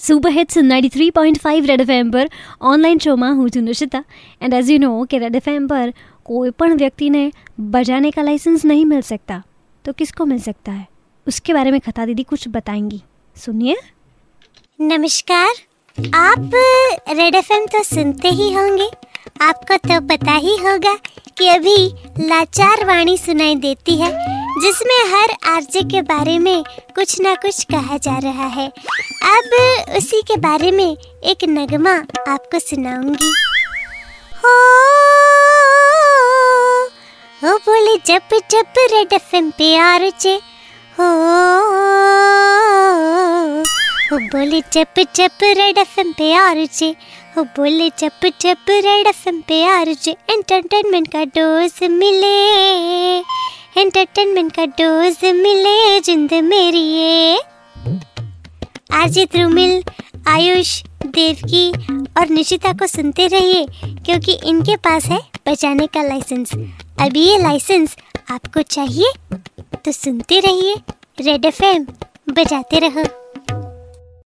Super hits 93.5 red FM પર online શોમાં હું છું Nishita and as you know कि रेड एफएम पर कोई पण व्यक्ति ने बजाने का लाइसेंस नहीं मिल सकता तो किसको मिल सकता है उसके बारे में खता दीदी कुछ बताएंगी सुनिए नमस्कार आप रेड एफ तो सुनते ही होंगे आपको तो पता ही होगा कि अभी लाचार वाणी सुनाई देती है जिसमें हर आरजे के बारे में कुछ ना कुछ कहा जा रहा है। अब उसी के बारे में एक नगमा आपको सुनाऊँगी। हो बोले जब जब रेड एफएम पे आरजे। हो हो बोले जब जब रेड एफएम पे आरजे। हो बोले जब जब रेड एफएम पे आरजे। एंटरटेनमेंट का डोज मिले। एंटरटेनमेंट का डोज मिले जिंद मेरी ये। आरजे ध्रुमिल आयुष, देवकी और निशिता को सुनते रहिए, क्योंकि इनके पास है बजाने का लाइसेंस अभी ये लाइसेंस आपको चाहिए तो सुनते रहिए। रेड एफएम बजाते रहो।